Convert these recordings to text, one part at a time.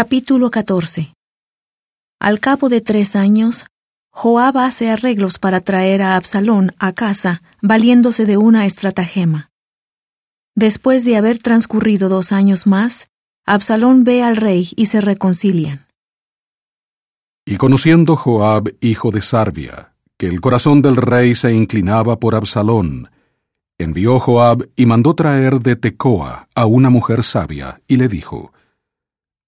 Capítulo 14 Al cabo de tres años, Joab hace arreglos para traer a Absalón a casa, valiéndose de una estratagema. Después de haber transcurrido dos años más, Absalón ve al rey y se reconcilian. Y conociendo Joab, hijo de Sarvia, que el corazón del rey se inclinaba por Absalón, envió Joab y mandó traer de Tecoa a una mujer sabia, y le dijo,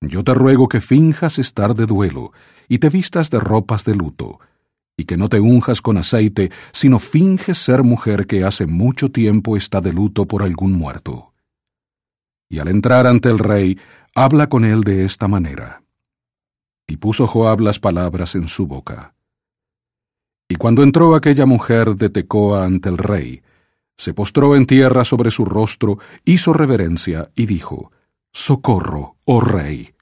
Yo te ruego que finjas estar de duelo, y te vistas de ropas de luto, y que no te unjas con aceite, sino finges ser mujer que hace mucho tiempo está de luto por algún muerto. Y al entrar ante el rey, habla con él de esta manera. Y puso Joab las palabras en su boca. Y cuando entró aquella mujer de Tecoa ante el rey, se postró en tierra sobre su rostro, hizo reverencia y dijo, Socorro, oh rey.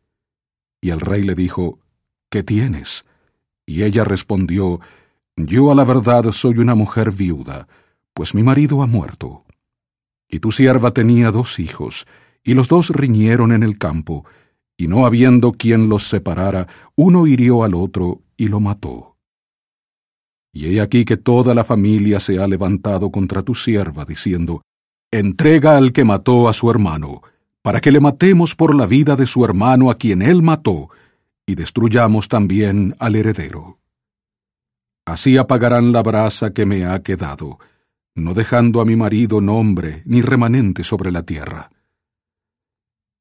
Y el rey le dijo, ¿Qué tienes? Y ella respondió, Yo a la verdad soy una mujer viuda, pues mi marido ha muerto. Y tu sierva tenía dos hijos, y los dos riñeron en el campo, y no habiendo quien los separara, uno hirió al otro y lo mató. Y he aquí que toda la familia se ha levantado contra tu sierva, diciendo, Entrega al que mató a su hermano, para que le matemos por la vida de su hermano a quien él mató, y destruyamos también al heredero. Así apagarán la brasa que me ha quedado, no dejando a mi marido nombre ni remanente sobre la tierra.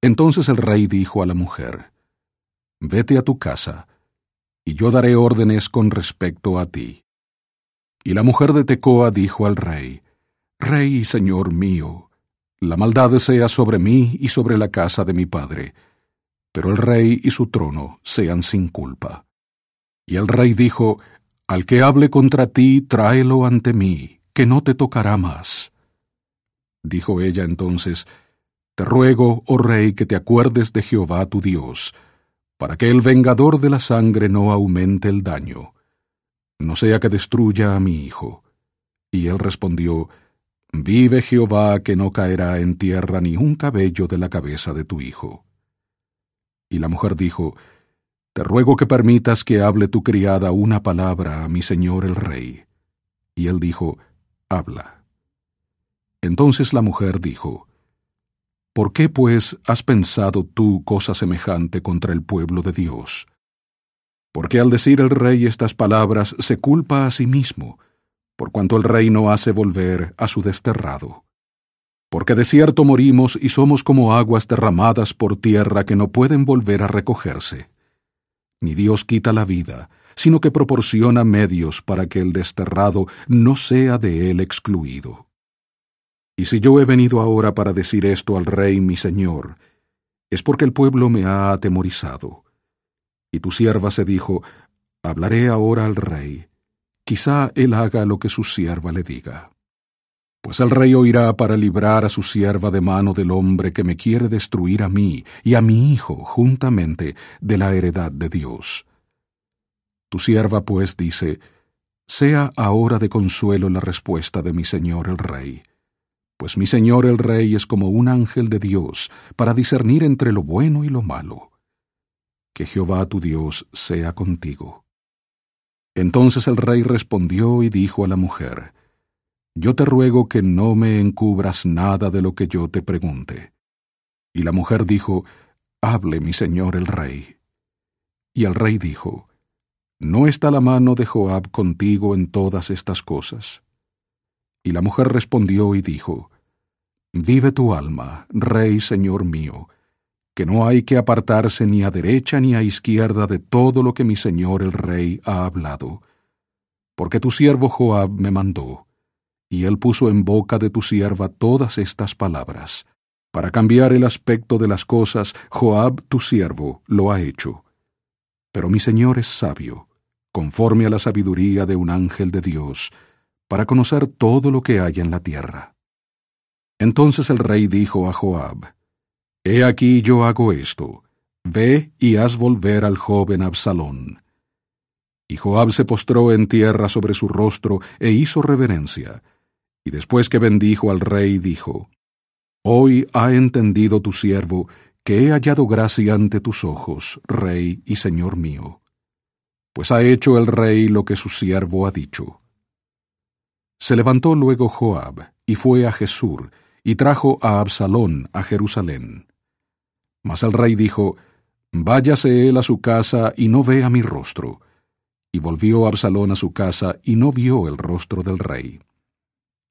Entonces el rey dijo a la mujer, Vete a tu casa, y yo daré órdenes con respecto a ti. Y la mujer de Tecoa dijo al rey, Rey y señor mío, la maldad sea sobre mí y sobre la casa de mi padre, pero el rey y su trono sean sin culpa. Y el rey dijo, Al que hable contra ti, tráelo ante mí, que no te tocará más. Dijo ella entonces, Te ruego, oh rey, que te acuerdes de Jehová tu Dios, para que el vengador de la sangre no aumente el daño no sea que destruya a mi hijo. Y él respondió, Vive Jehová que no caerá en tierra ni un cabello de la cabeza de tu hijo. Y la mujer dijo, Te ruego que permitas que hable tu criada una palabra a mi señor el rey. Y él dijo, Habla. Entonces la mujer dijo, ¿Por qué pues has pensado tú cosa semejante contra el pueblo de Dios? porque al decir el rey estas palabras se culpa a sí mismo, por cuanto el rey no hace volver a su desterrado. Porque de cierto morimos y somos como aguas derramadas por tierra que no pueden volver a recogerse. Ni Dios quita la vida, sino que proporciona medios para que el desterrado no sea de él excluido. Y si yo he venido ahora para decir esto al rey mi señor, es porque el pueblo me ha atemorizado y tu sierva se dijo, Hablaré ahora al rey, quizá él haga lo que su sierva le diga. Pues el rey oirá para librar a su sierva de mano del hombre que me quiere destruir a mí y a mi hijo juntamente de la heredad de Dios. Tu sierva pues dice, Sea ahora de consuelo la respuesta de mi señor el rey, pues mi señor el rey es como un ángel de Dios para discernir entre lo bueno y lo malo que Jehová tu Dios sea contigo. Entonces el rey respondió y dijo a la mujer, Yo te ruego que no me encubras nada de lo que yo te pregunte. Y la mujer dijo, Hable mi señor el rey. Y el rey dijo, ¿No está la mano de Joab contigo en todas estas cosas? Y la mujer respondió y dijo, Vive tu alma, rey señor mío, que no hay que apartarse ni a derecha ni a izquierda de todo lo que mi señor el rey ha hablado. Porque tu siervo Joab me mandó, y él puso en boca de tu sierva todas estas palabras. Para cambiar el aspecto de las cosas, Joab tu siervo lo ha hecho. Pero mi señor es sabio, conforme a la sabiduría de un ángel de Dios, para conocer todo lo que hay en la tierra. Entonces el rey dijo a Joab, He aquí yo hago esto, ve y haz volver al joven Absalón. Y Joab se postró en tierra sobre su rostro e hizo reverencia, y después que bendijo al rey dijo, Hoy ha entendido tu siervo que he hallado gracia ante tus ojos, rey y señor mío. Pues ha hecho el rey lo que su siervo ha dicho. Se levantó luego Joab, y fue a Jesur, y trajo a Absalón a Jerusalén. Mas el rey dijo, Váyase él a su casa y no vea mi rostro. Y volvió Absalón a su casa y no vio el rostro del rey.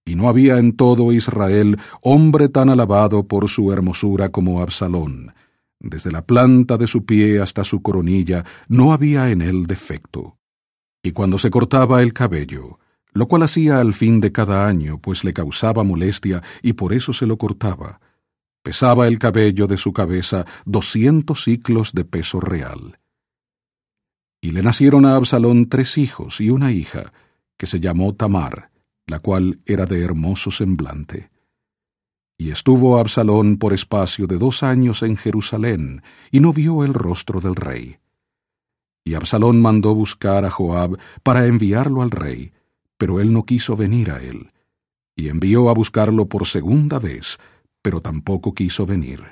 Y no había en todo Israel hombre tan alabado por su hermosura como Absalón. Desde la planta de su pie hasta su coronilla no había en él defecto. Y cuando se cortaba el cabello, lo cual hacía al fin de cada año, pues le causaba molestia y por eso se lo cortaba, pesaba el cabello de su cabeza doscientos ciclos de peso real. Y le nacieron a Absalón tres hijos y una hija, que se llamó Tamar, la cual era de hermoso semblante. Y estuvo Absalón por espacio de dos años en Jerusalén, y no vio el rostro del rey. Y Absalón mandó buscar a Joab para enviarlo al rey, pero él no quiso venir a él. Y envió a buscarlo por segunda vez, pero tampoco quiso venir.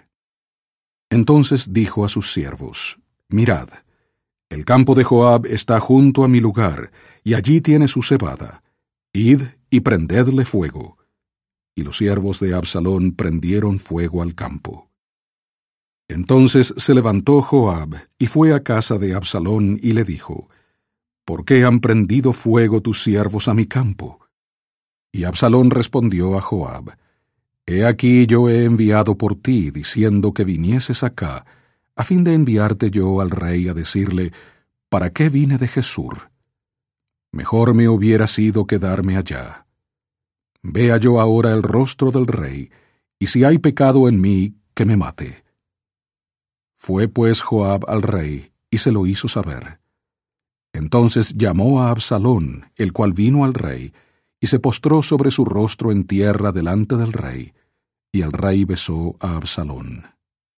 Entonces dijo a sus siervos, Mirad, el campo de Joab está junto a mi lugar, y allí tiene su cebada. Id y prendedle fuego. Y los siervos de Absalón prendieron fuego al campo. Entonces se levantó Joab y fue a casa de Absalón y le dijo, ¿Por qué han prendido fuego tus siervos a mi campo? Y Absalón respondió a Joab, He aquí yo he enviado por ti, diciendo que vinieses acá, a fin de enviarte yo al rey a decirle, ¿para qué vine de Jesús? Mejor me hubiera sido quedarme allá. Vea yo ahora el rostro del rey, y si hay pecado en mí, que me mate. Fue pues Joab al rey, y se lo hizo saber. Entonces llamó a Absalón, el cual vino al rey, y se postró sobre su rostro en tierra delante del rey, y el rey besó a Absalón.